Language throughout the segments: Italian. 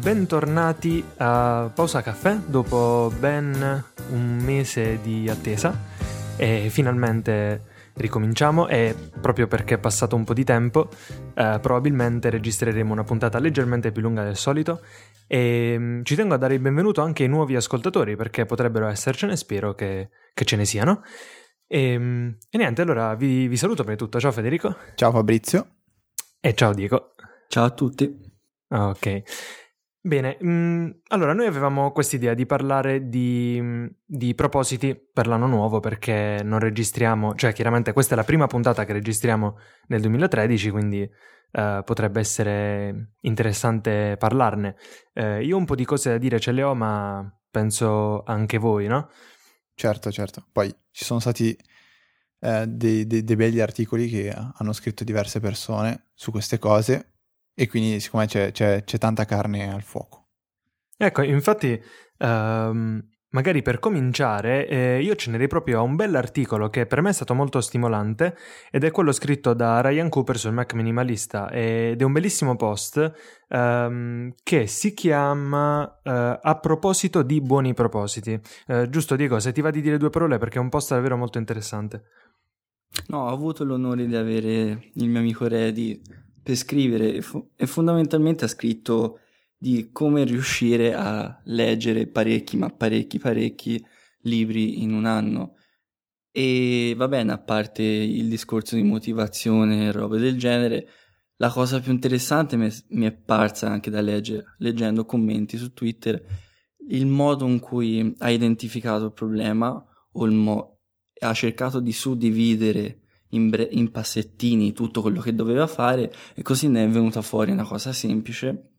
bentornati a Pausa Caffè dopo ben un mese di attesa e finalmente ricominciamo e proprio perché è passato un po' di tempo eh, probabilmente registreremo una puntata leggermente più lunga del solito e mm, ci tengo a dare il benvenuto anche ai nuovi ascoltatori perché potrebbero essercene, spero che, che ce ne siano. E, mm, e niente, allora vi, vi saluto per tutto. Ciao Federico. Ciao Fabrizio. E ciao Diego. Ciao a tutti. Ok. Bene, mh, mm, allora noi avevamo quest'idea di parlare di, mm, di, propositi per l'anno nuovo perché non registriamo, cioè chiaramente questa è la prima puntata che registriamo nel 2013, quindi uh, potrebbe essere interessante parlarne. Uh, io un po' di cose da dire ce le ho, ma penso anche voi, no? Certo, certo. Poi ci sono stati eh, dei, dei, dei begli articoli che hanno scritto diverse persone su queste cose e quindi siccome c'è, c'è, c'è tanta carne al fuoco. Ecco, infatti, um, magari per cominciare, eh, io cenerei proprio a un bell'articolo che per me è stato molto stimolante ed è quello scritto da Ryan Cooper sul Mac Minimalista ed è un bellissimo post um, che si chiama uh, A proposito di buoni propositi. Uh, giusto Diego, se ti va di dire due parole perché è un post davvero molto interessante. No, ho avuto l'onore di avere il mio amico Reddy per scrivere e, fu- e fondamentalmente ha scritto di come riuscire a leggere parecchi, ma parecchi, parecchi libri in un anno. E va bene, a parte il discorso di motivazione e robe del genere, la cosa più interessante mi è parsa anche da leggere, leggendo commenti su Twitter, il modo in cui ha identificato il problema o mo- ha cercato di suddividere in, bre- in passettini tutto quello che doveva fare e così ne è venuta fuori una cosa semplice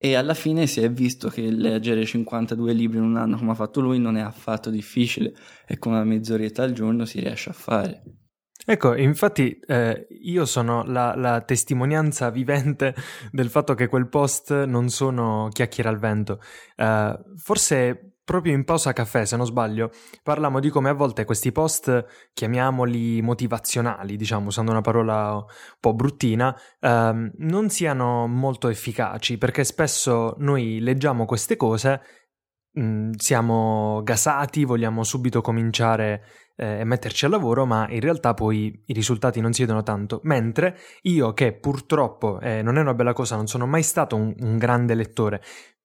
e alla fine si è visto che leggere 52 libri in un anno come ha fatto lui non è affatto difficile e con una mezz'oretta al giorno si riesce a fare. Ecco, infatti eh, io sono la, la, testimonianza vivente del fatto che quel post non sono chiacchiere al vento. Uh, forse proprio in pausa caffè, se non sbaglio, parliamo di come a volte questi post, chiamiamoli motivazionali, diciamo, usando una parola un po' bruttina, ehm, non siano molto efficaci, perché spesso noi leggiamo queste cose, mh, mm, siamo gasati, vogliamo subito cominciare eh, e metterci al lavoro, ma in realtà poi i risultati non si vedono tanto. Mentre io, che purtroppo eh, non è una bella cosa, non sono mai stato un, un grande lettore,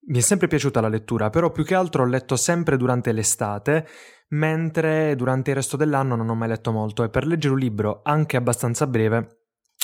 mi è sempre piaciuta la lettura, però più che altro ho letto sempre durante l'estate, mentre durante il resto dell'anno non ho mai letto molto e per leggere un libro anche abbastanza breve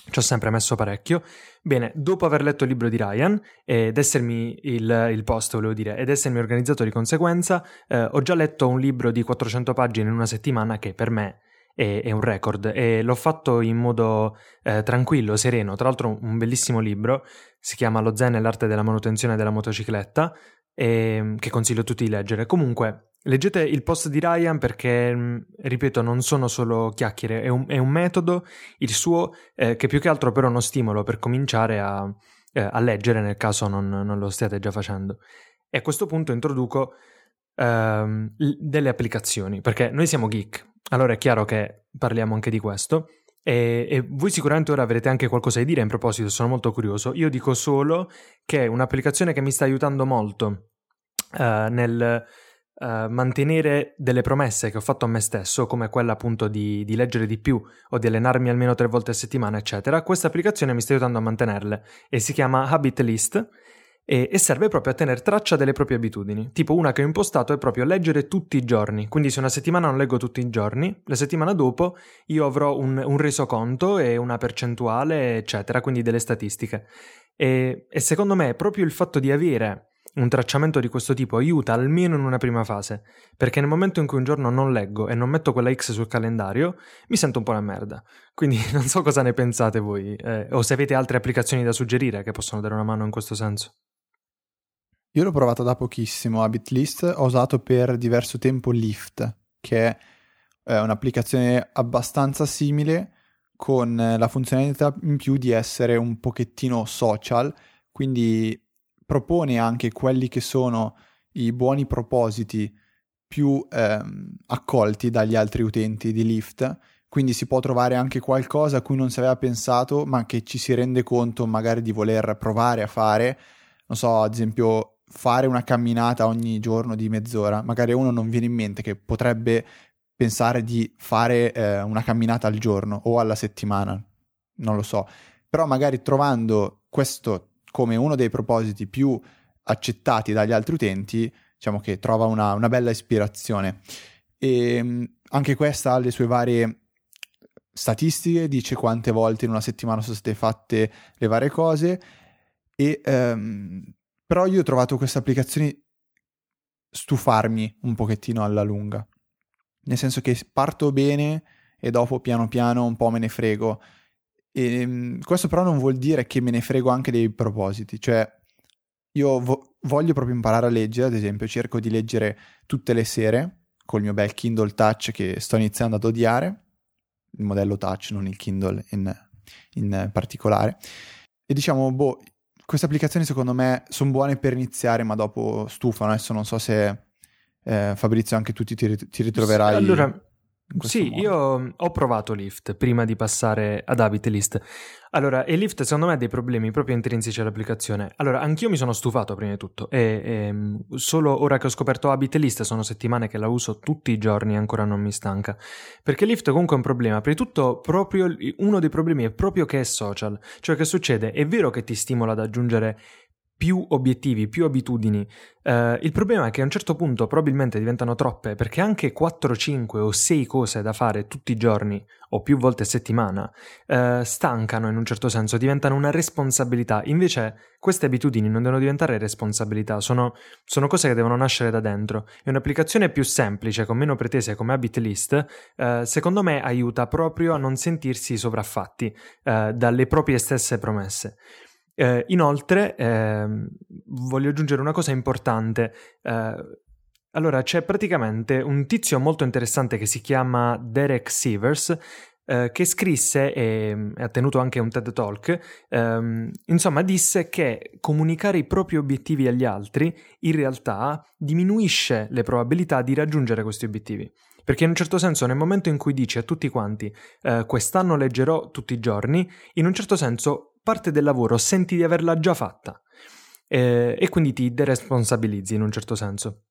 ci ho sempre messo parecchio. Bene, dopo aver letto il libro di Ryan ed essermi il, il post, volevo dire, ed essermi organizzato di conseguenza, eh, ho già letto un libro di 400 pagine in una settimana che per me è, è un record e l'ho fatto in modo eh, tranquillo, sereno. Tra l'altro un bellissimo libro, si chiama Lo Zen e l'arte della manutenzione della motocicletta, e, che consiglio a tutti di leggere. Comunque, leggete il post di Ryan perché, mm, ripeto, non sono solo chiacchiere, è un, è un metodo, il suo, eh, che più che altro però è uno stimolo per cominciare a, eh, a leggere nel caso non, non, lo stiate già facendo. E a questo punto introduco ehm, delle applicazioni, perché noi siamo geek, allora è chiaro che parliamo anche di questo. E, e, voi sicuramente ora avrete anche qualcosa da dire in proposito, sono molto curioso. Io dico solo che un'applicazione che mi sta aiutando molto uh, nel uh, mantenere delle promesse che ho fatto a me stesso, come quella appunto di, di, leggere di più o di allenarmi almeno tre volte a settimana, eccetera. Questa applicazione mi sta aiutando a mantenerle e si chiama Habit List e, e, serve proprio a tenere traccia delle proprie abitudini. Tipo una che ho impostato è proprio leggere tutti i giorni, quindi se una settimana non leggo tutti i giorni, la settimana dopo io avrò un, un resoconto e una percentuale, eccetera, quindi delle statistiche. E, e secondo me proprio il fatto di avere un tracciamento di questo tipo aiuta almeno in una prima fase, perché nel momento in cui un giorno non leggo e non metto quella X sul calendario, mi sento un po' una merda. Quindi non so cosa ne pensate voi, eh, o se avete altre applicazioni da suggerire che possono dare una mano in questo senso. Io l'ho provato da pochissimo a Bitlist, ho usato per diverso tempo Lift, che è un'applicazione abbastanza simile con la funzionalità in più di essere un pochettino social, quindi propone anche quelli che sono i buoni propositi più ehm, accolti dagli altri utenti di Lyft, quindi si può trovare anche qualcosa a cui non si aveva pensato, ma che ci si rende conto magari di voler provare a fare. Non so, ad esempio fare una camminata ogni giorno di mezz'ora, magari uno non viene in mente che potrebbe pensare di fare eh, una camminata al giorno o alla settimana, non lo so, però magari trovando questo come uno dei propositi più accettati dagli altri utenti, diciamo che trova una, una bella ispirazione. E ehm, anche questa ha le sue varie statistiche, dice quante volte in una settimana sono state fatte le varie cose, e, um, però io ho trovato queste applicazioni stufarmi un pochettino alla lunga, nel senso che parto bene e dopo piano piano un po' me ne frego. E, um, questo però non vuol dire che me ne frego anche dei propositi, cioè io vo- voglio proprio imparare a leggere, ad esempio cerco di leggere tutte le sere col mio bel Kindle Touch che sto iniziando ad odiare, il modello Touch, non il Kindle in, in particolare. E diciamo, boh, queste applicazioni secondo me sono buone per iniziare, ma dopo stufano. Adesso non so se eh, Fabrizio anche tu ti, ti ritroverai. Allora, sì, modo. io ho provato Lift prima di passare ad Habit List. Allora, e Lift secondo me ha dei problemi proprio intrinseci all'applicazione. Allora, anch'io mi sono stufato prima di tutto e, e ehm, solo ora che ho scoperto Habit List sono settimane che la uso tutti i giorni e ancora non mi stanca. Perché Lift comunque è un problema. Prima di tutto, proprio uno dei problemi è proprio che è social. Cioè, che succede? È vero che ti stimola ad aggiungere più obiettivi, più abitudini. Uh, il problema è che a un certo punto probabilmente diventano troppe perché anche 4, 5 o 6 cose da fare tutti i giorni o più volte a settimana uh, stancano in un certo senso, diventano una responsabilità. Invece queste abitudini non devono diventare responsabilità, sono, sono cose che devono nascere da dentro. E un'applicazione più semplice, con meno pretese come Habit List, uh, secondo me aiuta proprio a non sentirsi sovraffatti dalle proprie stesse promesse. Eh, inoltre, eh, voglio aggiungere una cosa importante. Eh, allora, c'è praticamente un tizio molto interessante che si chiama Derek Sievers, eh, che scrisse e, ha tenuto anche un TED Talk, ehm, insomma disse che comunicare i propri obiettivi agli altri in realtà diminuisce le probabilità di raggiungere questi obiettivi. Perché in un certo senso nel momento in cui dici a tutti quanti eh, quest'anno leggerò tutti i giorni, in un certo senso parte del lavoro senti di averla già fatta eh, e quindi ti deresponsabilizzi in un certo senso.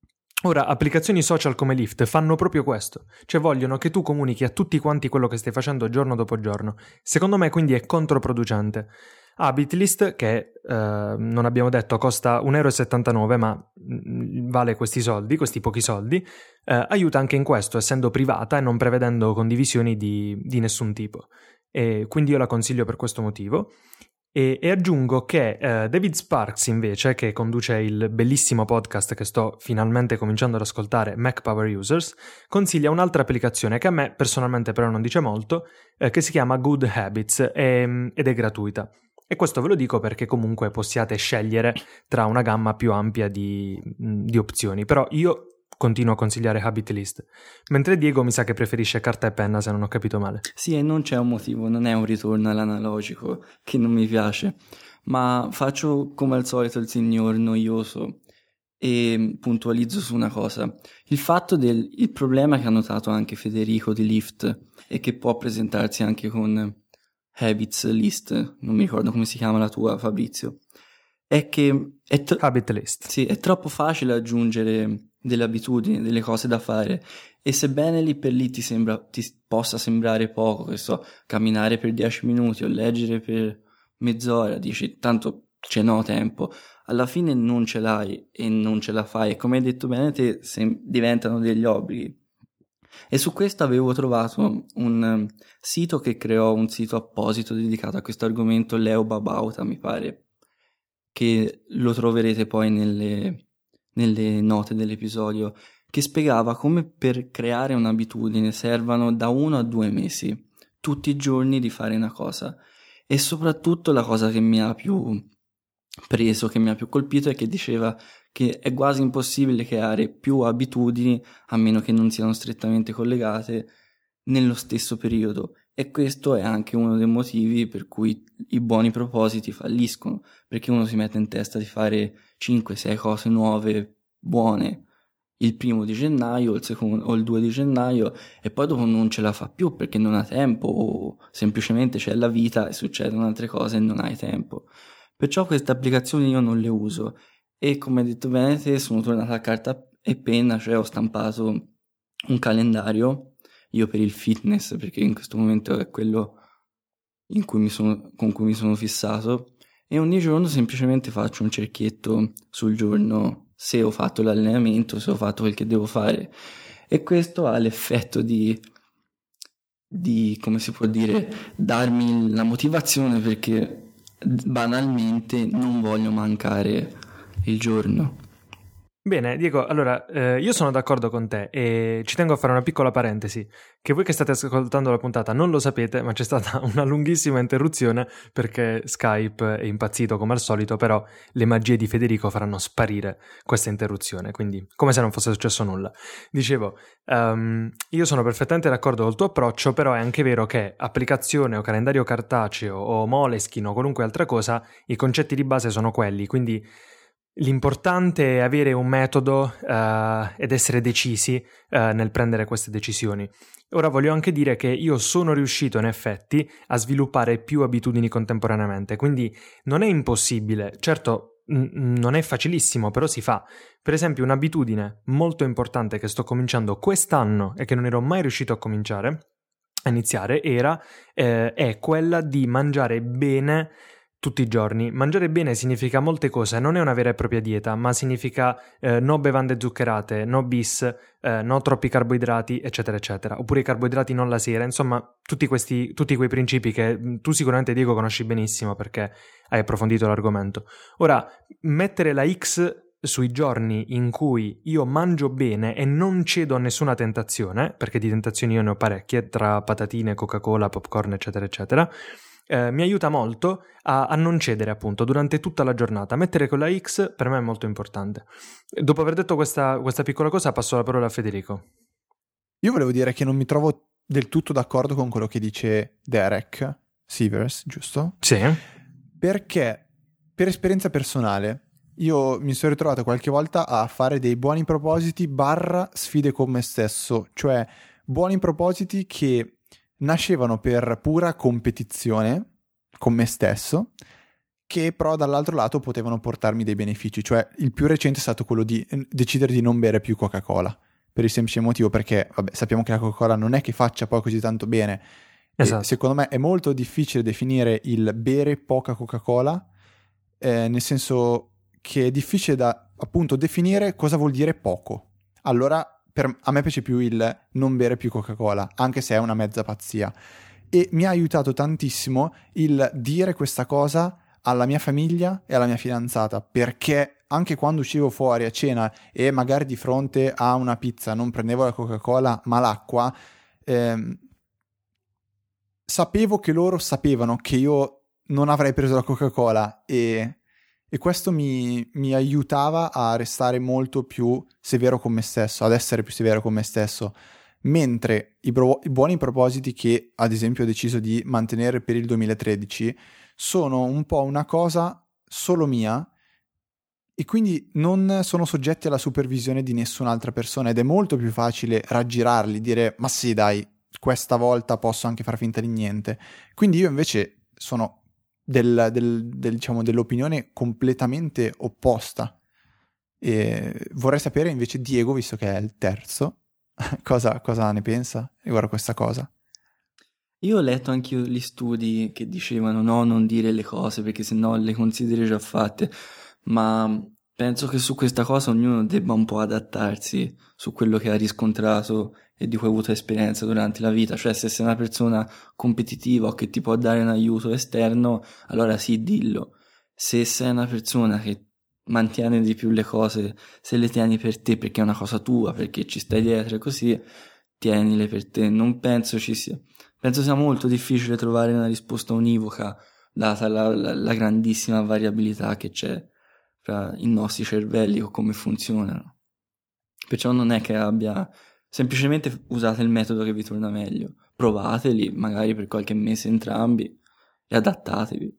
Ora, applicazioni social come Lyft fanno proprio questo, cioè vogliono che tu comunichi a tutti quanti quello che stai facendo giorno dopo giorno. Secondo me quindi è controproducente. Habitlist, che eh, non abbiamo detto costa 1,79 euro, ma mm, vale questi soldi, questi pochi soldi, eh, aiuta anche in questo, essendo privata e non prevedendo condivisioni di, di nessun tipo. E quindi io la consiglio per questo motivo. E, e aggiungo che eh, David Sparks, invece, che conduce il bellissimo podcast che sto finalmente cominciando ad ascoltare, Mac Power Users, consiglia un'altra applicazione che a me personalmente però non dice molto, eh, che si chiama Good Habits e, ed è gratuita. E questo ve lo dico perché comunque possiate scegliere tra una gamma più ampia di, di opzioni. Però io continuo a consigliare Habit List. Mentre Diego mi sa che preferisce carta e penna, se non ho capito male. Sì, e non c'è un motivo, non è un ritorno all'analogico che non mi piace, ma faccio come al solito il signor noioso e puntualizzo su una cosa. Il fatto del il problema che ha notato anche Federico di Lift e che può presentarsi anche con Habits List, non mi ricordo come si chiama la tua Fabrizio, è che è, tro- Habit List. Sì, è troppo facile aggiungere delle abitudini, delle cose da fare e sebbene lì per lì ti, sembra, ti possa sembrare poco, che so, camminare per 10 minuti o leggere per mezz'ora, dici tanto ce n'ho tempo, alla fine non ce l'hai e non ce la fai e come hai detto bene te sem- diventano degli obblighi. E su questo avevo trovato un um, sito che creò un sito apposito dedicato a questo argomento, Leo Babauta mi pare, che lo troverete poi nelle nelle note dell'episodio, che spiegava come per creare un'abitudine servano da uno a due mesi, tutti i giorni di fare una cosa. E soprattutto la cosa che mi ha più preso, che mi ha più colpito, è che diceva che è quasi impossibile creare più abitudini, a meno che non siano strettamente collegate, nello stesso periodo. E questo è anche uno dei motivi per cui i buoni propositi falliscono, perché uno si mette in testa di fare 5-6 cose nuove, buone, il primo di gennaio il secondo, o il 2 di gennaio e poi dopo non ce la fa più perché non ha tempo o semplicemente c'è la vita e succedono altre cose e non hai tempo. Perciò queste applicazioni io non le uso e come detto bene te sono tornato a carta e penna, cioè ho stampato un calendario io per il fitness perché in questo momento è quello cui sono, con cui mi sono fissato e ogni giorno semplicemente faccio un cerchietto sul giorno se ho fatto l'allenamento, se ho fatto quel che devo fare e questo ha l'effetto di, di come si può dire, darmi la motivazione perché banalmente non voglio mancare il giorno. Bene, Diego, allora eh, io sono d'accordo con te e ci tengo a fare una piccola parentesi, che voi che state ascoltando la puntata non lo sapete, ma c'è stata una lunghissima interruzione perché Skype è impazzito come al solito, però le magie di Federico faranno sparire questa interruzione, quindi come se non fosse successo nulla. Dicevo, um, io sono perfettamente d'accordo col tuo approccio, però è anche vero che applicazione o calendario cartaceo o Moleskin o qualunque altra cosa, i concetti di base sono quelli, quindi L'importante è avere un metodo uh, ed essere decisi uh, nel prendere queste decisioni. Ora voglio anche dire che io sono riuscito in effetti a sviluppare più abitudini contemporaneamente, quindi non è impossibile, certo n- non è facilissimo, però si fa. Per esempio un'abitudine molto importante che sto cominciando quest'anno e che non ero mai riuscito a cominciare, a iniziare, era, eh, è quella di mangiare bene tutti i giorni. Mangiare bene significa molte cose, non è una vera e propria dieta, ma significa eh, no bevande zuccherate, no bis, eh, no troppi carboidrati, eccetera, eccetera. Oppure i carboidrati non la sera, insomma, tutti, questi, tutti quei principi che mm, tu sicuramente, Diego, conosci benissimo perché hai approfondito l'argomento. Ora, mettere la X sui giorni in cui io mangio bene e non cedo a nessuna tentazione, perché di tentazioni io ne ho parecchie, tra patatine, Coca-Cola, popcorn, eccetera, eccetera, eh, mi aiuta molto a, a, non cedere appunto durante tutta la giornata. Mettere quella X per me è molto importante. Dopo aver detto questa, questa piccola cosa passo la parola a Federico. Io volevo dire che non mi trovo del tutto d'accordo con quello che dice Derek Sievers, giusto? Sì. Perché per esperienza personale io mi sono ritrovato qualche volta a fare dei buoni propositi barra sfide con me stesso, cioè buoni propositi che nascevano per pura competizione con me stesso, che però dall'altro lato potevano portarmi dei benefici. Cioè, il più recente è stato quello di eh, decidere di non bere più Coca-Cola. Per il semplice motivo perché, vabbè, sappiamo che la Coca-Cola non è che faccia poi così tanto bene. Esatto. secondo me è molto difficile definire il bere poca Coca-Cola, eh, nel senso che è difficile da appunto definire cosa vuol dire poco. Allora per, a me piace più il non bere più Coca-Cola, anche se è una mezza pazzia. E mi ha aiutato tantissimo il dire questa cosa alla mia famiglia e alla mia fidanzata, perché anche quando uscivo fuori a cena e magari di fronte a una pizza non prendevo la Coca-Cola ma l'acqua, ehm, sapevo che loro sapevano che io non avrei preso la Coca-Cola e e questo mi, mi, aiutava a restare molto più severo con me stesso, ad essere più severo con me stesso. Mentre i, bro- i buoni propositi che ad esempio ho deciso di mantenere per il 2013 sono un po' una cosa solo mia e quindi non sono soggetti alla supervisione di nessun'altra persona ed è molto più facile raggirarli, dire ma sì dai, questa volta posso anche far finta di niente. Quindi io invece sono del, del, del, diciamo, dell'opinione completamente opposta. E vorrei sapere invece Diego, visto che è il terzo, cosa, cosa ne pensa riguardo a questa cosa. Io ho letto anche gli studi che dicevano no, non dire le cose perché sennò le consideri già fatte, ma penso che su questa cosa ognuno debba un po' adattarsi su quello che ha riscontrato e di cui hai avuto esperienza durante la vita, cioè se sei una persona competitiva o che ti può dare un aiuto esterno, allora sì, dillo. Se sei una persona che mantiene di più le cose, se le tieni per te perché è una cosa tua, perché ci stai dietro e così, tienile per te. Non penso ci sia. Penso sia molto difficile trovare una risposta univoca, data la, la, la grandissima variabilità che c'è fra i nostri cervelli o come funzionano. Perciò non è che abbia Semplicemente usate il metodo che vi torna meglio. Provateli, magari per qualche mese entrambi, e adattatevi.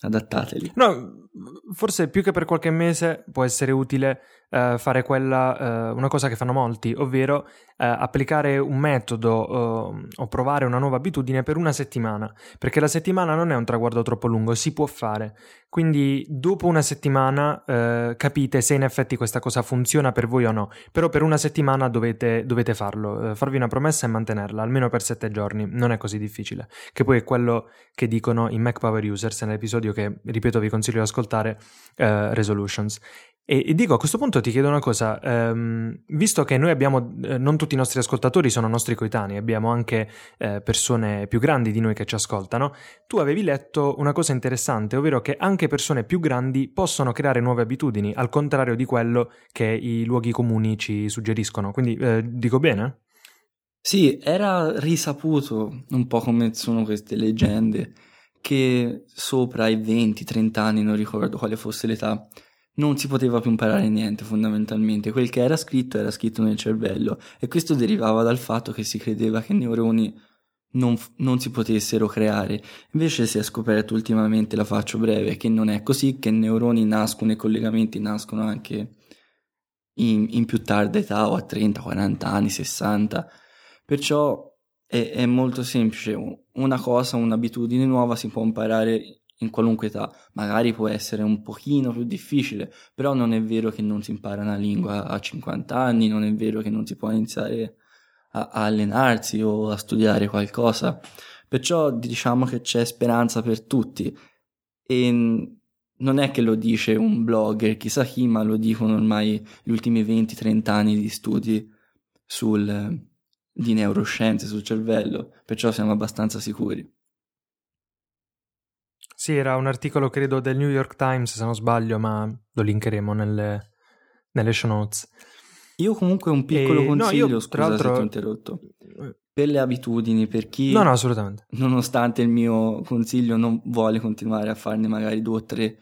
Adattateli. No, forse più che per qualche mese può essere utile uh, fare quella, uh, una cosa che fanno molti, ovvero applicare un metodo o provare una nuova abitudine per una settimana, perché la settimana non è un traguardo troppo lungo, si può fare. Quindi dopo una settimana capite se in effetti questa cosa funziona per voi o no, però per una settimana dovete, dovete farlo, farvi una promessa e mantenerla, almeno per sette giorni, non è così difficile, che poi è quello che dicono i Mac Power Users nell'episodio che, ripeto, vi consiglio di ascoltare, Resolutions. E, e, dico a questo punto ti chiedo una cosa, um, visto che noi abbiamo, eh, non tutti i nostri ascoltatori sono nostri coetanei, abbiamo anche eh, persone più grandi di noi che ci ascoltano, tu avevi letto una cosa interessante, ovvero che anche persone più grandi possono creare nuove abitudini, al contrario di quello che i luoghi comuni ci suggeriscono. Quindi eh, dico bene? Sì, era risaputo un po' come sono queste leggende, che sopra i 20-30 anni, non ricordo quale fosse l'età, non si poteva più imparare niente fondamentalmente, quel che era scritto era scritto nel cervello e questo derivava dal fatto che si credeva che neuroni non, non, si potessero creare. Invece si è scoperto ultimamente, la faccio breve, che non è così, che neuroni nascono e collegamenti nascono anche in, in più tarda età o a 30, 40 anni, 60. Perciò è, è molto semplice, una cosa, un'abitudine nuova si può imparare in qualunque età. Magari può essere un pochino più difficile, però non è vero che non si impara una lingua a 50 anni, non è vero che non si può iniziare a, a allenarsi o a studiare qualcosa. Perciò diciamo che c'è speranza per tutti e non è che lo dice un blogger, chissà chi, ma lo dicono ormai gli ultimi 20-30 anni di studi sul, di neuroscienze sul cervello, perciò siamo abbastanza sicuri. Sì, era un articolo credo del New York Times, se non sbaglio, ma lo linkeremo nelle, nelle show notes. Io comunque un piccolo e, consiglio, no, io, scusa se ti ho interrotto, per le abitudini, per chi, no, no, assolutamente. nonostante il mio consiglio non vuole continuare a farne magari due o tre,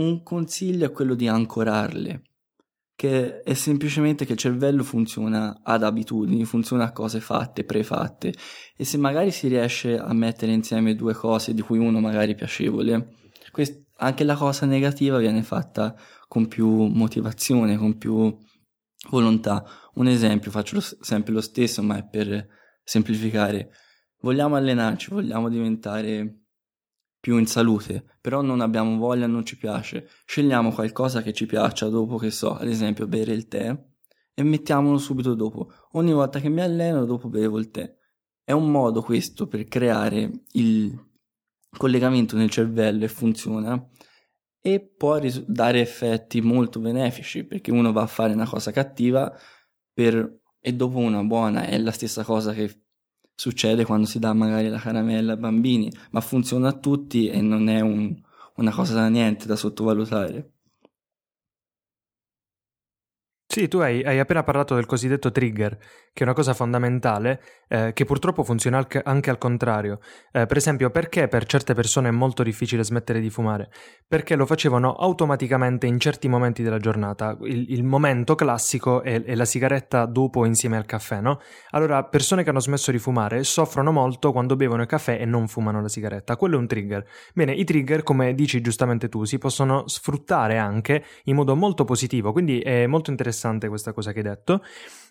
un consiglio è quello di ancorarle che è semplicemente che il cervello funziona ad abitudini, funziona a cose fatte, prefatte e se magari si riesce a mettere insieme due cose di cui uno magari piacevole, quest- anche la cosa negativa viene fatta con più motivazione, con più volontà. Un esempio, faccio lo, sempre lo stesso, ma è per semplificare. Vogliamo allenarci, vogliamo diventare più in salute, però non abbiamo voglia, non ci piace. Scegliamo qualcosa che ci piaccia dopo che so, ad esempio bere il tè e mettiamolo subito dopo. Ogni volta che mi alleno dopo bevo il tè. È un modo questo per creare il collegamento nel cervello e funziona e può ris- dare effetti molto benefici perché uno va a fare una cosa cattiva per... e dopo una buona è la stessa cosa che succede quando si dà magari la caramella ai bambini, ma funziona a tutti e non è un, una cosa da niente da sottovalutare. Sì, tu hai, hai, appena parlato del cosiddetto trigger, che è una cosa fondamentale, eh, che purtroppo funziona anche al contrario. Eh, per esempio, perché per certe persone è molto difficile smettere di fumare? Perché lo facevano automaticamente in certi momenti della giornata. Il, il momento classico è, è, la sigaretta dopo insieme al caffè, no? Allora, persone che hanno smesso di fumare soffrono molto quando bevono il caffè e non fumano la sigaretta. Quello è un trigger. Bene, i trigger, come dici giustamente tu, si possono sfruttare anche in modo molto positivo, quindi è molto interessante interessante questa cosa che hai detto.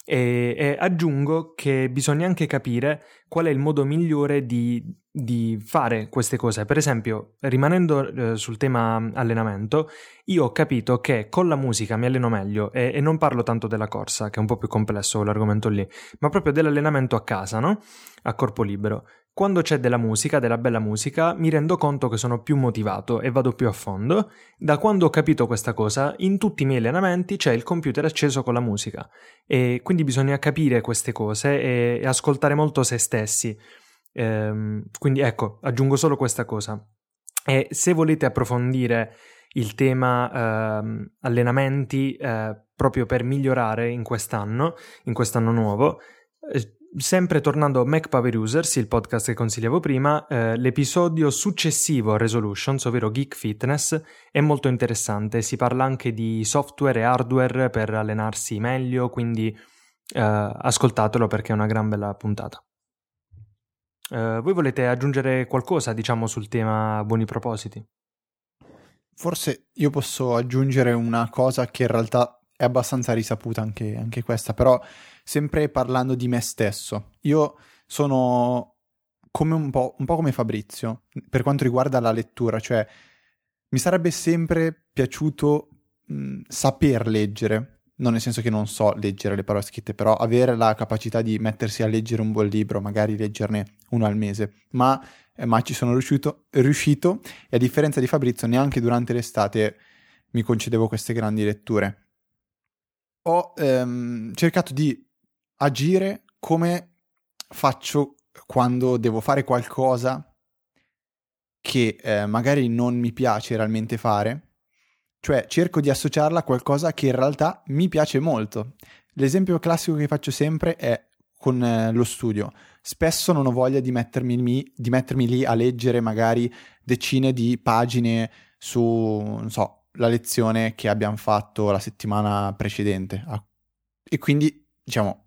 E, e, aggiungo che bisogna anche capire qual è il modo migliore di, di fare queste cose. Per esempio, rimanendo eh, sul tema allenamento, io ho capito che con la musica mi alleno meglio e, e, non parlo tanto della corsa, che è un po' più complesso quell'argomento lì, ma proprio dell'allenamento a casa, no? A corpo libero. Quando c'è della musica, della bella musica, mi rendo conto che sono più motivato e vado più a fondo. Da quando ho capito questa cosa, in tutti i miei allenamenti c'è il computer acceso con la musica e quindi bisogna capire queste cose e, ascoltare molto se stessi. Ehm, quindi ecco, aggiungo solo questa cosa. E se volete approfondire il tema eh, allenamenti eh, proprio per migliorare in quest'anno, in quest'anno nuovo, eh, Sempre tornando a Mac Power Users, il podcast che consigliavo prima, eh, l'episodio successivo a Resolutions, ovvero Geek Fitness, è molto interessante. Si parla anche di software e hardware per allenarsi meglio, quindi eh, ascoltatelo perché è una gran bella puntata. Eh, voi volete aggiungere qualcosa, diciamo, sul tema buoni propositi? Forse io posso aggiungere una cosa che in realtà è abbastanza risaputa anche, anche questa, però sempre parlando di me stesso. Io sono un po', un po' come Fabrizio per quanto riguarda la lettura, cioè mi sarebbe sempre piaciuto mh, saper leggere, non nel senso che non so leggere le parole scritte, però avere la capacità di mettersi a leggere un buon libro, magari leggerne uno al mese, ma, eh, ma ci sono riuscito, riuscito e a differenza di Fabrizio neanche durante l'estate mi concedevo queste grandi letture. Ho ehm, cercato di agire come faccio quando devo fare qualcosa che eh, magari non mi piace realmente fare, cioè cerco di associarla a qualcosa che in realtà mi piace molto. L'esempio classico che faccio sempre è con eh, lo studio. Spesso non ho voglia di mettermi, di mettermi lì a leggere magari decine di pagine su, non so, la lezione che abbiamo fatto la settimana precedente. E quindi, diciamo,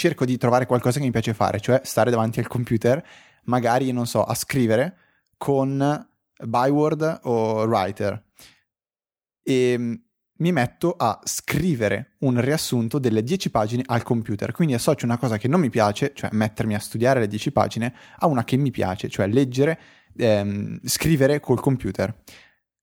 cerco di trovare qualcosa che mi piace fare, cioè stare davanti al computer, magari, non so, a scrivere con Byword o Writer e mm, mi metto a scrivere un riassunto delle 10 pagine al computer. Quindi associo una cosa che non mi piace, cioè mettermi a studiare le 10 pagine, a una che mi piace, cioè leggere, ehm, scrivere col computer.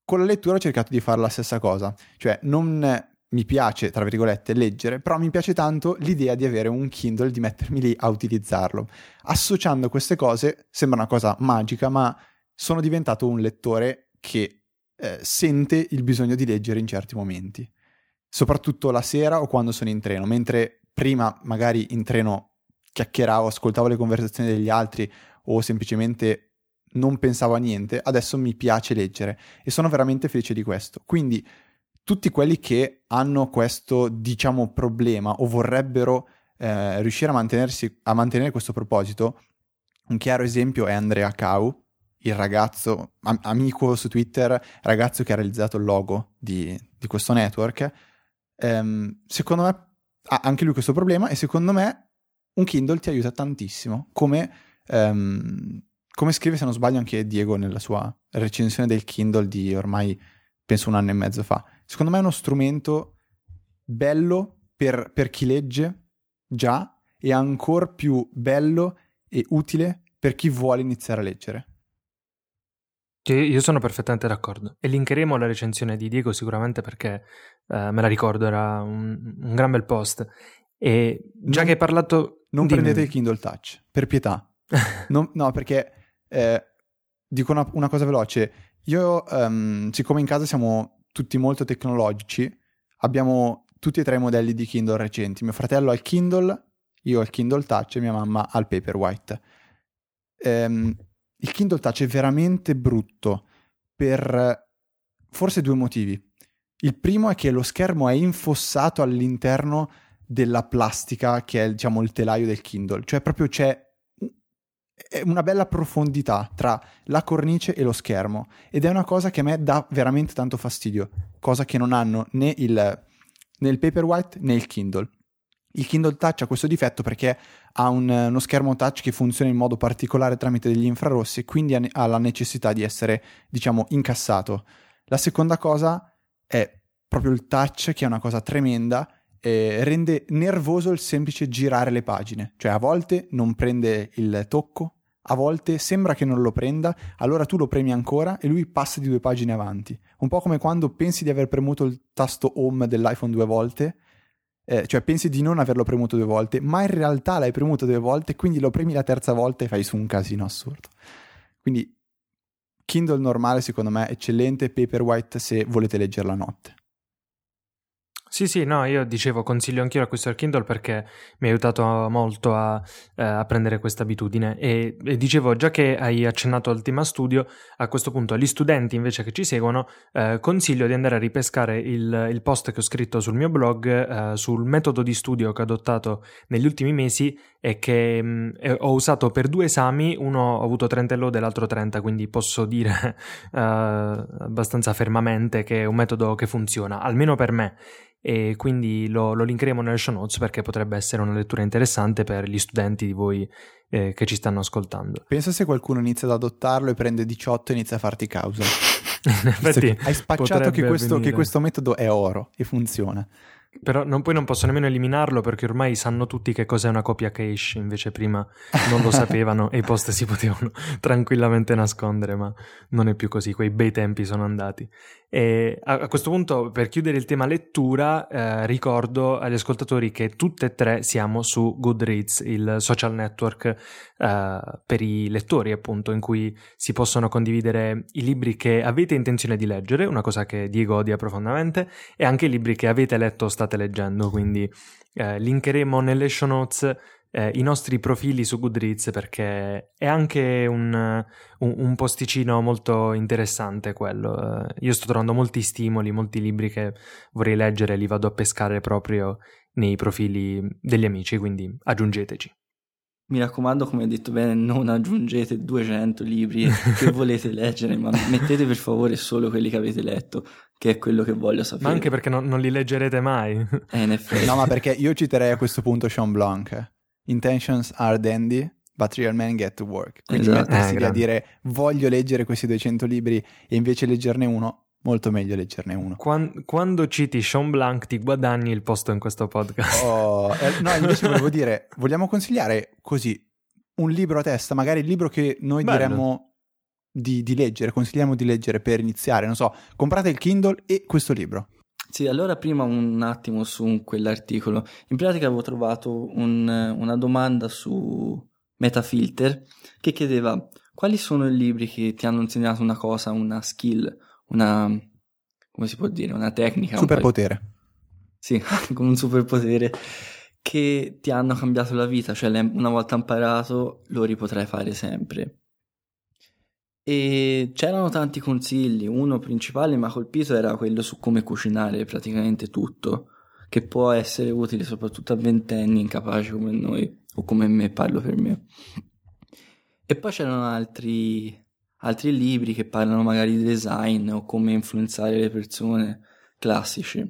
Con la lettura ho cercato di fare la stessa cosa, cioè non mi piace, tra virgolette, leggere, però mi piace tanto l'idea di avere un Kindle, di mettermi lì a utilizzarlo. Associando queste cose sembra una cosa magica, ma sono diventato un lettore che eh, sente il bisogno di leggere in certi momenti, soprattutto la sera o quando sono in treno, mentre prima magari in treno chiacchieravo, ascoltavo le conversazioni degli altri o semplicemente non pensavo a niente, adesso mi piace leggere e sono veramente felice di questo. Quindi tutti quelli che hanno questo, diciamo, problema o vorrebbero eh, riuscire a, a mantenere questo proposito, un chiaro esempio è Andrea Cau, il ragazzo, am- amico su Twitter, ragazzo che ha realizzato il logo di, di questo network, ehm, secondo me ha anche lui questo problema e secondo me un Kindle ti aiuta tantissimo, come, ehm, come scrive se non sbaglio anche Diego nella sua recensione del Kindle di ormai penso un anno e mezzo fa. Secondo me è uno strumento bello per, per chi legge già e ancora più bello e utile per chi vuole iniziare a leggere. Io sono perfettamente d'accordo. E linkeremo la recensione di Diego sicuramente perché eh, me la ricordo, era un, un, gran bel post. E già non, che hai parlato... Non dimmi. prendete il Kindle Touch, per pietà. non, no, perché eh, dico una, una, cosa veloce. Io, um, siccome in casa siamo tutti molto tecnologici, abbiamo tutti e tre i modelli di Kindle recenti. Mio fratello ha il Kindle, io ho il Kindle Touch e mia mamma ha il Paperwhite. Um, il Kindle Touch è veramente brutto per forse due motivi. Il primo è che lo schermo è infossato all'interno della plastica che è diciamo il telaio del Kindle, cioè proprio c'è una bella profondità tra la cornice e lo schermo ed è una cosa che a me dà veramente tanto fastidio, cosa che non hanno né il, né il Paperwhite né il Kindle. Il Kindle Touch ha questo difetto perché ha un, uno schermo touch che funziona in modo particolare tramite degli infrarossi e quindi ha la necessità di essere, diciamo, incassato. La seconda cosa è proprio il touch, che è una cosa tremenda, eh, rende nervoso il semplice girare le pagine, cioè a volte non prende il tocco, a volte sembra che non lo prenda, allora tu lo premi ancora e lui passa di due pagine avanti. Un po' come quando pensi di aver premuto il tasto home dell'iPhone due volte eh, cioè pensi di non averlo premuto due volte, ma in realtà l'hai premuto due volte, quindi lo premi la terza volta e fai su un casino assurdo. Quindi Kindle normale secondo me è eccellente, Paperwhite se volete leggere la notte. Sì, sì, no, io dicevo consiglio anch'io l'acquisto del Kindle perché mi ha aiutato molto a, eh, a prendere questa abitudine. E, e, dicevo già che hai accennato al tema studio, a questo punto agli studenti invece che ci seguono eh, consiglio di andare a ripescare il, il, post che ho scritto sul mio blog eh, sul metodo di studio che ho adottato negli ultimi mesi e che mh, mm, ho usato per due esami, uno ho avuto 30 e lode e l'altro 30, quindi posso dire eh, abbastanza fermamente che è un metodo che funziona, almeno per me e quindi lo, lo, linkeremo nelle show notes perché potrebbe essere una lettura interessante per gli studenti di voi eh, che ci stanno ascoltando. Pensa se qualcuno inizia ad adottarlo e prende 18 e inizia a farti causa. In effetti hai spacciato che questo, che questo, metodo è oro e funziona. Però non, poi non posso nemmeno eliminarlo perché ormai sanno tutti che cos'è una copia cache, invece prima non lo sapevano e i post si potevano tranquillamente nascondere, ma non è più così, quei bei tempi sono andati. E a, questo punto, per chiudere il tema lettura, eh, ricordo agli ascoltatori che tutte e tre siamo su Goodreads, il social network eh, per i lettori, appunto, in cui si possono condividere i libri che avete intenzione di leggere, una cosa che Diego odia profondamente, e anche i libri che avete letto o state leggendo. Quindi eh, linkeremo nelle show notes eh, i nostri profili su Goodreads perché è anche un, un, un posticino molto interessante quello. Eh, io sto trovando molti stimoli, molti libri che vorrei leggere, li vado a pescare proprio nei profili degli amici, quindi aggiungeteci. Mi raccomando, come hai detto bene, non aggiungete 200 libri che volete leggere, ma mettete per favore solo quelli che avete letto, che è quello che voglio sapere. Ma anche perché non, non li leggerete mai. Eh, in effetti. No, ma perché io citerei a questo punto Sean Blanc. Intentions are dandy, but real men get to work. Quindi Esatto. mettersi Eh, lì a dire voglio leggere questi 200 libri e invece leggerne uno, molto meglio leggerne uno. Quan- quando citi Sean Blanc ti guadagni il posto in questo podcast. Oh, eh, no, invece volevo dire, vogliamo consigliare così un libro a testa, magari il libro che noi Bello. diremmo di, di leggere, consigliamo di leggere per iniziare, non so, comprate il Kindle e questo libro. Sì, allora prima un attimo su quell'articolo. In pratica avevo trovato un- una domanda su Metafilter che chiedeva quali sono i libri che ti hanno insegnato una cosa, una skill, una... come si può dire, una tecnica. un Superpotere. Sì, con un superpotere che ti hanno cambiato la vita, cioè una volta imparato lo ripotrai fare sempre. E c'erano tanti consigli, uno principale mi ha colpito era quello su come cucinare praticamente tutto, che può essere utile soprattutto a ventenni incapaci come noi, o come me, parlo per me. E poi c'erano altri, altri libri che parlano magari di design o come influenzare le persone, classici.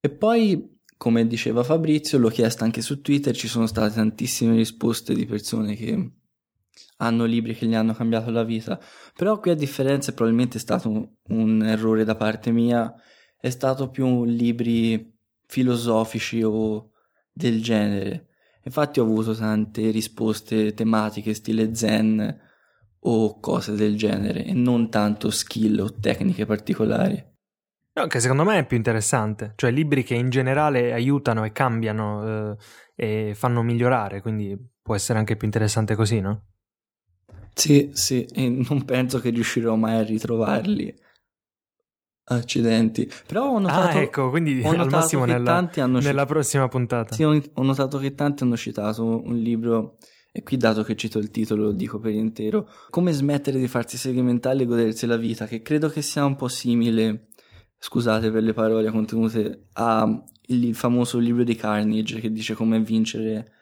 E poi, come diceva Fabrizio, l'ho chiesto anche su Twitter, ci sono state tantissime risposte di persone che hanno libri che gli hanno cambiato la vita. Però qui a differenza, probabilmente è stato un, un errore da parte mia, è stato più libri filosofici o del genere. Infatti ho avuto tante risposte tematiche, stile zen o cose del genere, e non tanto skill o tecniche particolari. No, che secondo me è più interessante, cioè libri che in generale aiutano e cambiano eh, e fanno migliorare, quindi può essere anche più interessante così, no? Sì, sì, e non penso che riuscirò mai a ritrovarli. Accidenti. Però ho notato, ah, ecco, quindi ho al massimo che nella, tanti hanno nella citato- prossima puntata. Sì, ho, notato che tanti hanno citato un libro, e qui dato che cito il titolo lo dico per intero, Come smettere di farsi seghe mentali e godersi la vita, che credo che sia un po' simile, scusate per le parole contenute, a il famoso libro di Carnage che dice come vincere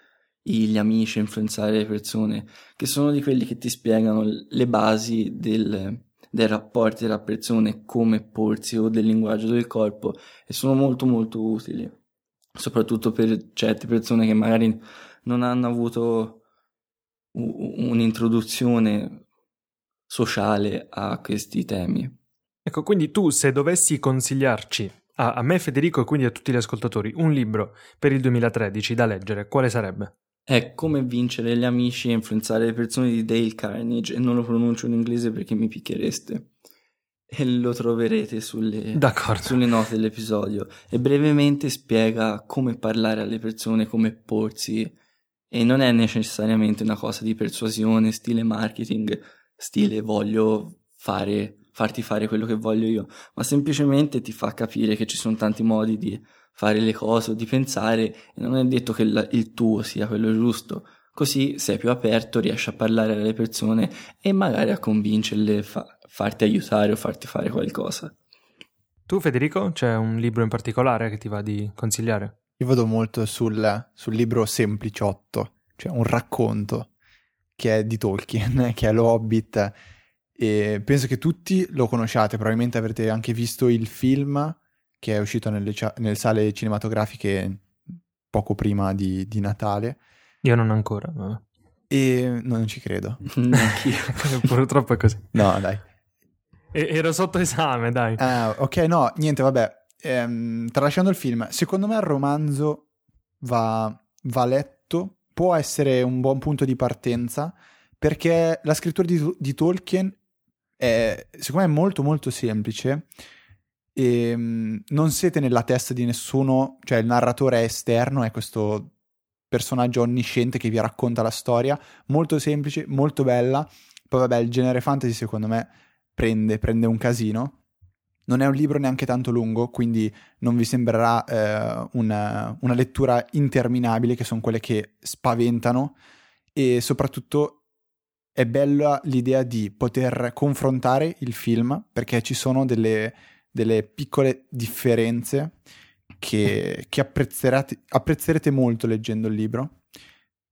gli amici, influenzare le persone, che sono di quelli che ti spiegano le basi del, dei rapporti tra persone, come porsi o del linguaggio del corpo e sono molto molto utili, soprattutto per certe persone che magari non hanno avuto un'introduzione sociale a questi temi. Ecco, quindi tu se dovessi consigliarci a, a me, Federico, e quindi a tutti gli ascoltatori, un libro per il 2013 da leggere, quale sarebbe? È come vincere gli amici e influenzare le persone di Dale Carnage e non lo pronuncio in inglese perché mi picchiereste. E lo troverete sulle, sulle note dell'episodio e brevemente spiega come parlare alle persone, come porsi e non è necessariamente una cosa di persuasione, stile marketing, stile voglio fare, farti fare quello che voglio io, ma semplicemente ti fa capire che ci sono tanti modi di fare le cose o di pensare e non è detto che la- il tuo sia quello giusto. Così sei più aperto, riesci a parlare alle persone e magari a convincerle, fa- farti aiutare o farti fare qualcosa. Tu, Federico, c'è un libro in particolare che ti va di consigliare? Io vado molto sul, sul libro Sempliciotto, cioè un racconto che è di Tolkien, che è lo Hobbit, e penso che tutti lo conosciate, probabilmente avrete anche visto il film che è uscito nelle, nelle sale cinematografiche poco prima di, di Natale, Io non ancora. vabbè. e no, non ci credo. Neanch'io. Purtroppo è così. No, dai. E- ero sotto esame, dai. Ah, ok, no, niente, vabbè. ehm, tralasciando il film, secondo me il romanzo va, va letto, può essere un buon punto di partenza, perché la scrittura di, di Tolkien è, secondo me, molto molto semplice e ehm, non siete nella testa di nessuno, cioè il narratore è esterno, è questo personaggio onnisciente che vi racconta la storia, molto semplice, molto bella. Poi vabbè, il genere fantasy secondo me prende, prende un casino. Non è un libro neanche tanto lungo, quindi non vi sembrerà eh, una, una lettura interminabile, che sono quelle che spaventano. E soprattutto è bella l'idea di poter confrontare il film, perché ci sono delle, delle piccole differenze che, che apprezzerete, molto leggendo il libro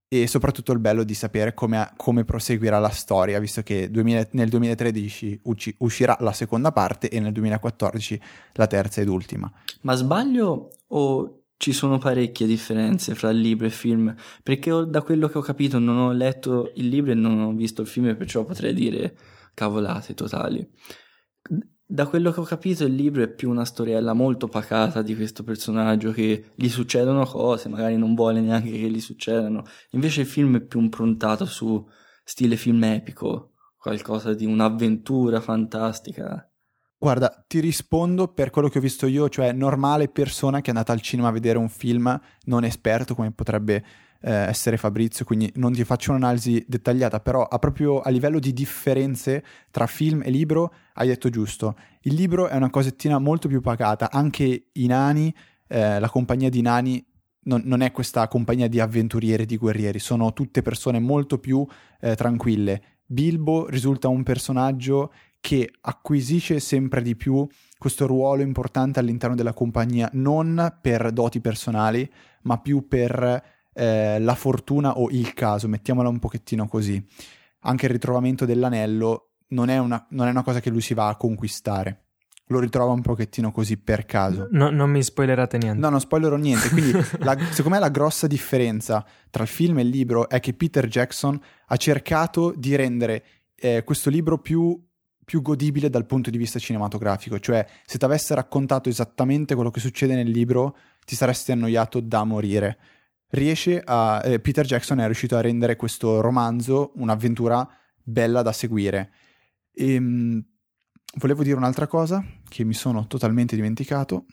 e soprattutto il bello di sapere come, come proseguirà la storia, visto che 2000, nel 2013 usci, uscirà la seconda parte e nel 2014 la terza ed ultima. Ma sbaglio o ci sono parecchie differenze fra libro e film? Perché da quello che ho capito non ho letto il libro e non ho visto il film, perciò potrei dire cavolate totali da quello che ho capito il libro è più una storiella molto pacata di questo personaggio che gli succedono cose, magari non vuole neanche che gli succedano. Invece il film è più improntato su stile film epico, qualcosa di un'avventura fantastica. Guarda, ti rispondo per quello che ho visto io, cioè normale persona che è andata al cinema a vedere un film non esperto come potrebbe eh, essere Fabrizio, quindi non ti faccio un'analisi dettagliata, però a proprio a livello di differenze tra film e libro hai detto giusto. Il libro è una cosettina molto più pacata, anche i nani, eh, la compagnia di nani non, non, è questa compagnia di avventurieri, di guerrieri, sono tutte persone molto più eh, tranquille. Bilbo risulta un personaggio che acquisisce sempre di più questo ruolo importante all'interno della compagnia, non per doti personali, ma più per eh, la fortuna o il caso, mettiamola un pochettino così. Anche il ritrovamento dell'anello non è una, non è una cosa che lui si va a conquistare lo ritrova un pochettino così per caso. No, non mi spoilerate niente. No, non spoilerò niente. Quindi, la, secondo me, la grossa differenza tra il film e il libro è che Peter Jackson ha cercato di rendere eh, questo libro più, più, godibile dal punto di vista cinematografico. Cioè, se ti avesse raccontato esattamente quello che succede nel libro, ti saresti annoiato da morire riesce a... Eh, Peter Jackson è riuscito a rendere questo romanzo un'avventura bella da seguire. E, ehm, volevo dire un'altra cosa che mi sono totalmente dimenticato.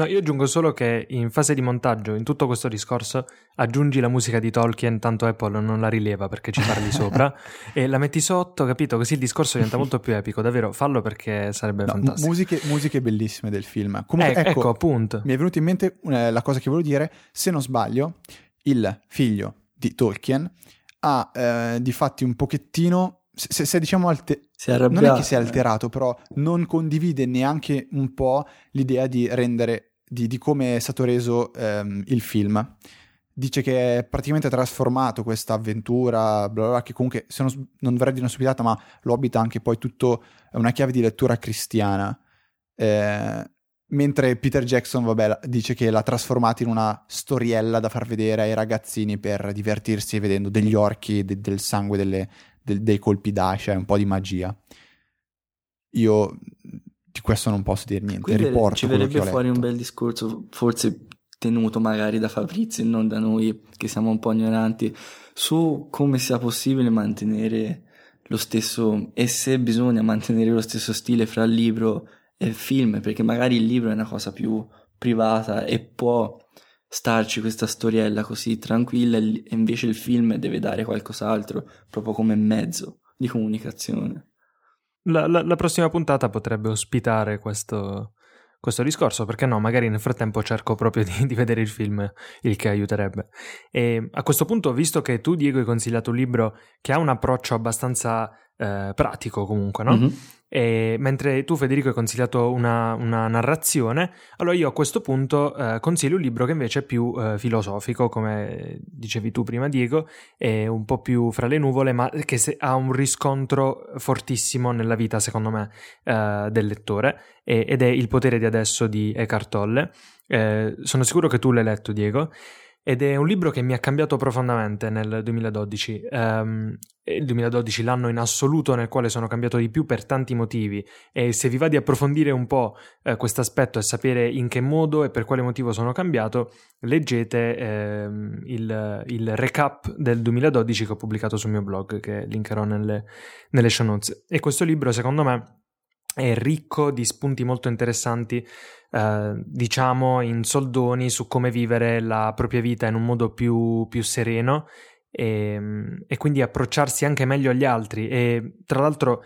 No, io aggiungo solo che in fase di montaggio, in tutto questo discorso, aggiungi la musica di Tolkien, tanto Apple non la rileva perché ci parli sopra, e la metti sotto, capito? Così il discorso diventa molto più epico. Davvero, fallo perché sarebbe no, fantastico. Musiche, musiche, bellissime del film. Comunque, eh, ecco, ecco, appunto. Mi è venuto in mente eh, la cosa che volevo dire. Se non sbaglio, il figlio di Tolkien ha eh, di fatti un pochettino se, se diciamo alte- non è che si è alterato, però non condivide neanche un po' l'idea di rendere di, di come è stato reso ehm, il film. Dice che è praticamente trasformato questa avventura, bla bla, che comunque, se non, non vorrei dire una stupidata, ma lo abita anche poi tutto una chiave di lettura cristiana. Eh, mentre Peter Jackson, vabbè, dice che l'ha trasformata in una storiella da far vedere ai ragazzini per divertirsi vedendo degli orchi, de- del sangue, delle, de- dei colpi d'ascia un po' di magia. Io di questo non posso dire niente. Qui Riporto ci verrebbe fuori un bel discorso, forse tenuto magari da Fabrizio e non da noi che siamo un po' ignoranti, su come sia possibile mantenere lo stesso, e se bisogna mantenere lo stesso stile fra libro e film, perché magari il libro è una cosa più privata e può starci questa storiella così tranquilla e invece il film deve dare qualcos'altro proprio come mezzo di comunicazione. La, la, la prossima puntata potrebbe ospitare questo, questo discorso, perché no, magari nel frattempo cerco proprio di, di, vedere il film, il che aiuterebbe. E a questo punto, visto che tu, Diego, hai consigliato un libro che ha un approccio abbastanza eh, pratico comunque, no? Mm-hmm. E, mentre tu Federico hai consigliato una, una, narrazione, allora io a questo punto eh, consiglio un libro che invece è più eh, filosofico, come dicevi tu prima Diego, è un po' più fra le nuvole, ma che se, ha un riscontro fortissimo nella vita, secondo me, eh, del lettore, e, ed è Il potere di adesso di Eckhart Tolle. Eh, sono sicuro che tu l'hai letto, Diego. Ed è un libro che mi ha cambiato profondamente nel 2012. Um, il 2012 l'anno in assoluto nel quale sono cambiato di più per tanti motivi e se vi va di approfondire un po' eh, questo aspetto e sapere in che modo e per quale motivo sono cambiato, leggete eh, il, il, recap del 2012 che ho pubblicato sul mio blog che linkerò nelle, nelle show notes. E questo libro secondo me è ricco di spunti molto interessanti eh, diciamo in soldoni su come vivere la propria vita in un modo più, più sereno e, e, quindi approcciarsi anche meglio agli altri. E tra l'altro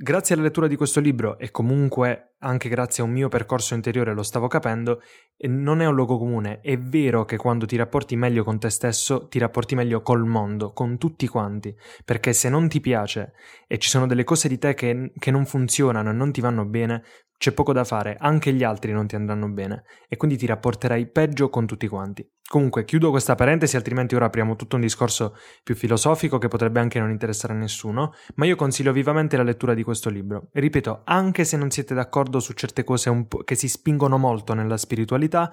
grazie alla lettura di questo libro e comunque anche grazie a un mio percorso interiore lo stavo capendo non è un luogo comune. È vero che quando ti rapporti meglio con te stesso ti rapporti meglio col mondo con tutti quanti. Perché se non ti piace e ci sono delle cose di te che, che non funzionano e non ti vanno bene c'è poco da fare, anche gli altri non ti andranno bene e quindi ti rapporterai peggio con tutti quanti. Comunque chiudo questa parentesi, altrimenti ora apriamo tutto un discorso più filosofico che potrebbe anche non interessare a nessuno, ma io consiglio vivamente la lettura di questo libro. Ripeto, anche se non siete d'accordo su certe cose che si spingono molto nella spiritualità,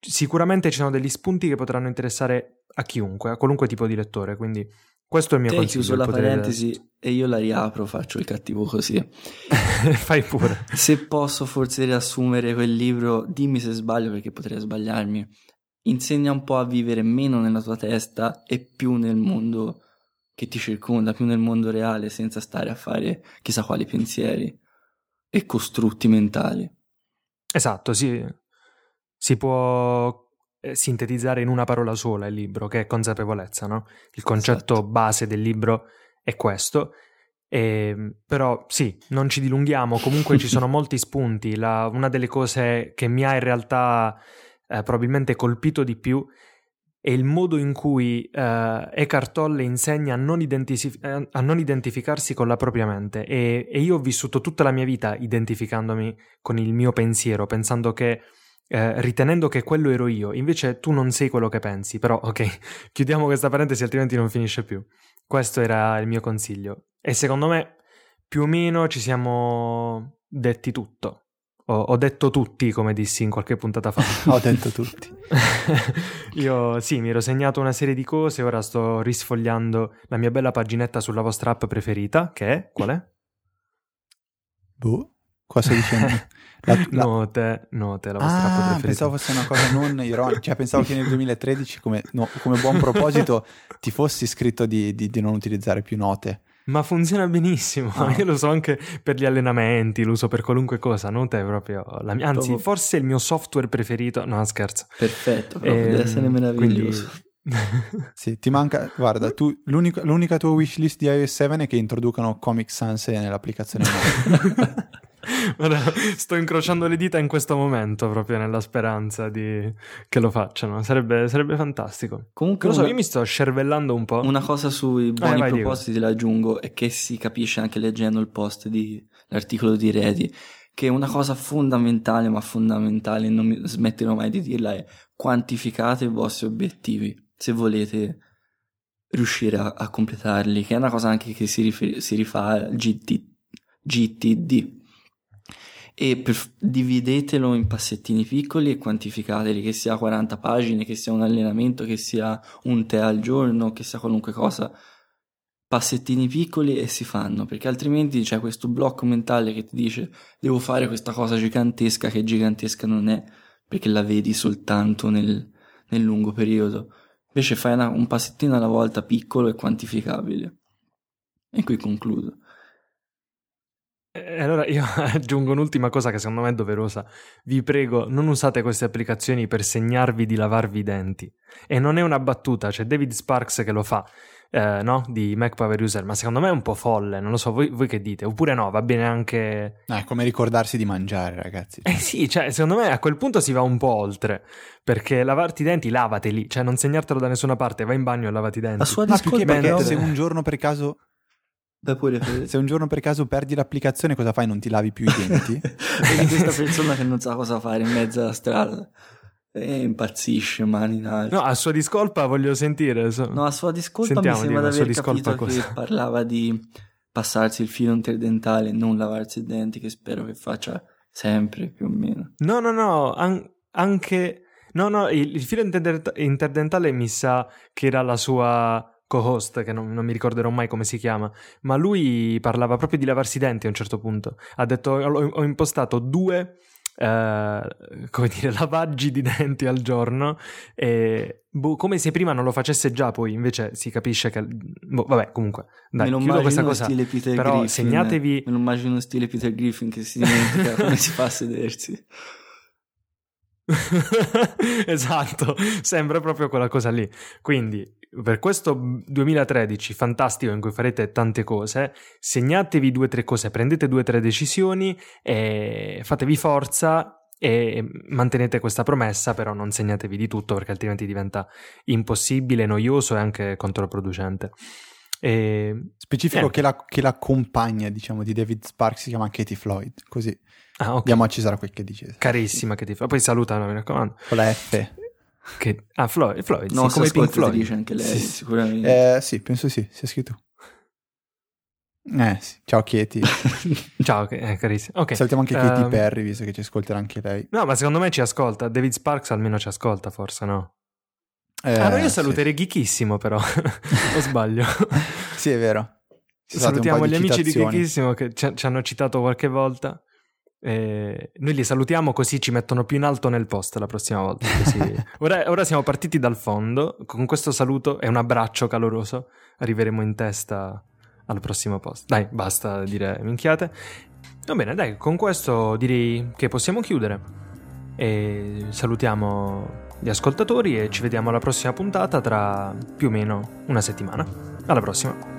sicuramente ci sono degli spunti che potranno interessare a chiunque, a qualunque tipo di lettore, quindi questo è il mio Te consiglio. chiuso la parentesi e io la riapro, faccio il cattivo così. Fai pure. Se posso forse riassumere quel libro, dimmi se sbaglio perché potrei sbagliarmi. Insegna un po' a vivere meno nella tua testa e più nel mondo che ti circonda, più nel mondo reale, senza stare a fare chissà quali pensieri e costrutti mentali. Esatto, sì. Si può sintetizzare in una parola sola il libro, che è consapevolezza, no? Il concetto esatto. base del libro è questo. E, ehm, però sì, non ci dilunghiamo, comunque ci sono molti spunti. La, una delle cose che mi ha in realtà eh, probabilmente colpito di più è il modo in cui eh, Eckhart Tolle insegna a non, identif- eh, a non, identificarsi con la propria mente e, e io ho vissuto tutta la mia vita identificandomi con il mio pensiero, pensando che eh, ritenendo che quello ero io, invece tu non sei quello che pensi, però ok, chiudiamo questa parentesi altrimenti non finisce più. Questo era il mio consiglio e secondo me più o meno ci siamo detti tutto. Ho, ho detto tutti, come dissi in qualche puntata fa. ho detto tutti. Io sì, mi ero segnato una serie di cose, ora sto risfogliando la mia bella paginetta sulla vostra app preferita, che è qual è? Boh, cosa dicendo? La, la... Note, note, la vostra ah, preferita. pensavo fosse una cosa non ironica, cioè pensavo che nel 2013 come, no, come buon proposito ti fossi scritto di, di, di, non utilizzare più note. Ma funziona benissimo, no. io lo so anche per gli allenamenti, lo uso per qualunque cosa, note è proprio la mia, anzi proprio... forse il mio software preferito, no scherzo. Perfetto, proprio, deve essere ehm, meraviglioso. Quindi... sì, ti manca, guarda, tu, l'unica, l'unica tua wishlist di iOS 7 è che introducano Comic Sans nell'applicazione. sto incrociando le dita in questo momento, proprio nella speranza di... che lo facciano. Sarebbe, sarebbe fantastico. Comunque, lo so, una... io mi sto scervellando un po'. Una cosa sui buoni eh, propositi Diego. l'aggiungo è che si capisce anche leggendo il post di l'articolo di Redi che una cosa fondamentale, ma fondamentale, non mi smetterò mai di dirla, è quantificate i vostri obiettivi se volete riuscire a, a completarli, che è una cosa anche che si, rifer- si rifà al GT, GTD, e per, dividetelo in passettini piccoli e quantificateli, che sia 40 pagine, che sia un allenamento, che sia un tè al giorno, che sia qualunque cosa. Passettini piccoli e si fanno, perché altrimenti c'è questo blocco mentale che ti dice devo fare questa cosa gigantesca che gigantesca non è, perché la vedi soltanto nel, nel lungo periodo. Invece fai una, un passettino alla volta piccolo e quantificabile. E qui concludo. E allora io aggiungo un'ultima cosa che secondo me è doverosa. Vi prego, non usate queste applicazioni per segnarvi di lavarvi i denti. E non è una battuta, c'è David Sparks che lo fa, eh, no? Di Mac Power User, ma secondo me è un po' folle, non lo so, voi, voi che dite? Oppure no, va bene anche... No, è come ricordarsi di mangiare, ragazzi. Eh sì, cioè, secondo me a quel punto si va un po' oltre, perché lavarti i denti, lavateli, cioè non segnartelo da nessuna parte, vai in bagno e lavati i denti. La sua discolpa no, perché se un giorno per caso pure Se un giorno per caso perdi l'applicazione, cosa fai? Non ti lavi più i denti? Vedi questa persona che non sa cosa fare in mezzo alla strada. E impazzisce, mani in alto. No, a sua discolpa voglio sentire. So. No, a sua discolpa Sentiamo, mi sembra di aver capito cosa. che parlava di passarsi il filo interdentale e non lavarsi i denti, che spero che faccia sempre più o meno. No, no, no, an- anche No, no, il, il filo interdent- interdentale mi sa che era la sua co-host, che non, non, mi ricorderò mai come si chiama, ma lui parlava proprio di lavarsi i denti a un certo punto. Ha detto: Ho, ho impostato due. Uh, come dire, lavaggi di denti al giorno, e, boh, come se prima non lo facesse già, poi invece si capisce che. Boh, vabbè, comunque, dai, me chiudo questa cosa. Stile Peter però Griffin, segnatevi. Me lo immagino stile Peter Griffin che si dimentica come si fa a sedersi. esatto, sembra proprio quella cosa lì. Quindi, per questo 2013 fantastico in cui farete tante cose, segnatevi due o tre cose, prendete due o tre decisioni e fatevi forza e mantenete questa promessa, però non segnatevi di tutto perché altrimenti diventa impossibile, noioso e anche controproducente. E... Specifico che la, che la, compagna, diciamo, di David Sparks si chiama Katie Floyd, così ah, okay. diamo a Cesare quel che dice. Carissima Katie Floyd, poi salutano, mi raccomando. Con la F. Che... Ah, Floyd, Floyd no, sì, come Pink Floyd. dice anche lei, sì. sicuramente. Eh, sì, penso sì, sia scritto. Eh sì, ciao Katie. ciao, eh, carissimo. Okay. Salutiamo anche Katie um... Perry, visto che ci ascolterà anche lei. No, ma secondo me ci ascolta. David Sparks almeno ci ascolta, forse, no? Eh, ah, io saluterei sì. Geekissimo, però. o sbaglio? sì, è vero. Salutiamo gli amici di Geekissimo che ci, ci, hanno citato qualche volta. E noi li salutiamo così ci mettono più in alto nel post la prossima volta. ora, ora, siamo partiti dal fondo. Con questo saluto e un abbraccio caloroso arriveremo in testa al prossimo post. Dai, basta dire minchiate. Va bene, dai, con questo direi che possiamo chiudere. E salutiamo gli ascoltatori e ci vediamo alla prossima puntata tra più o meno una settimana. Alla prossima!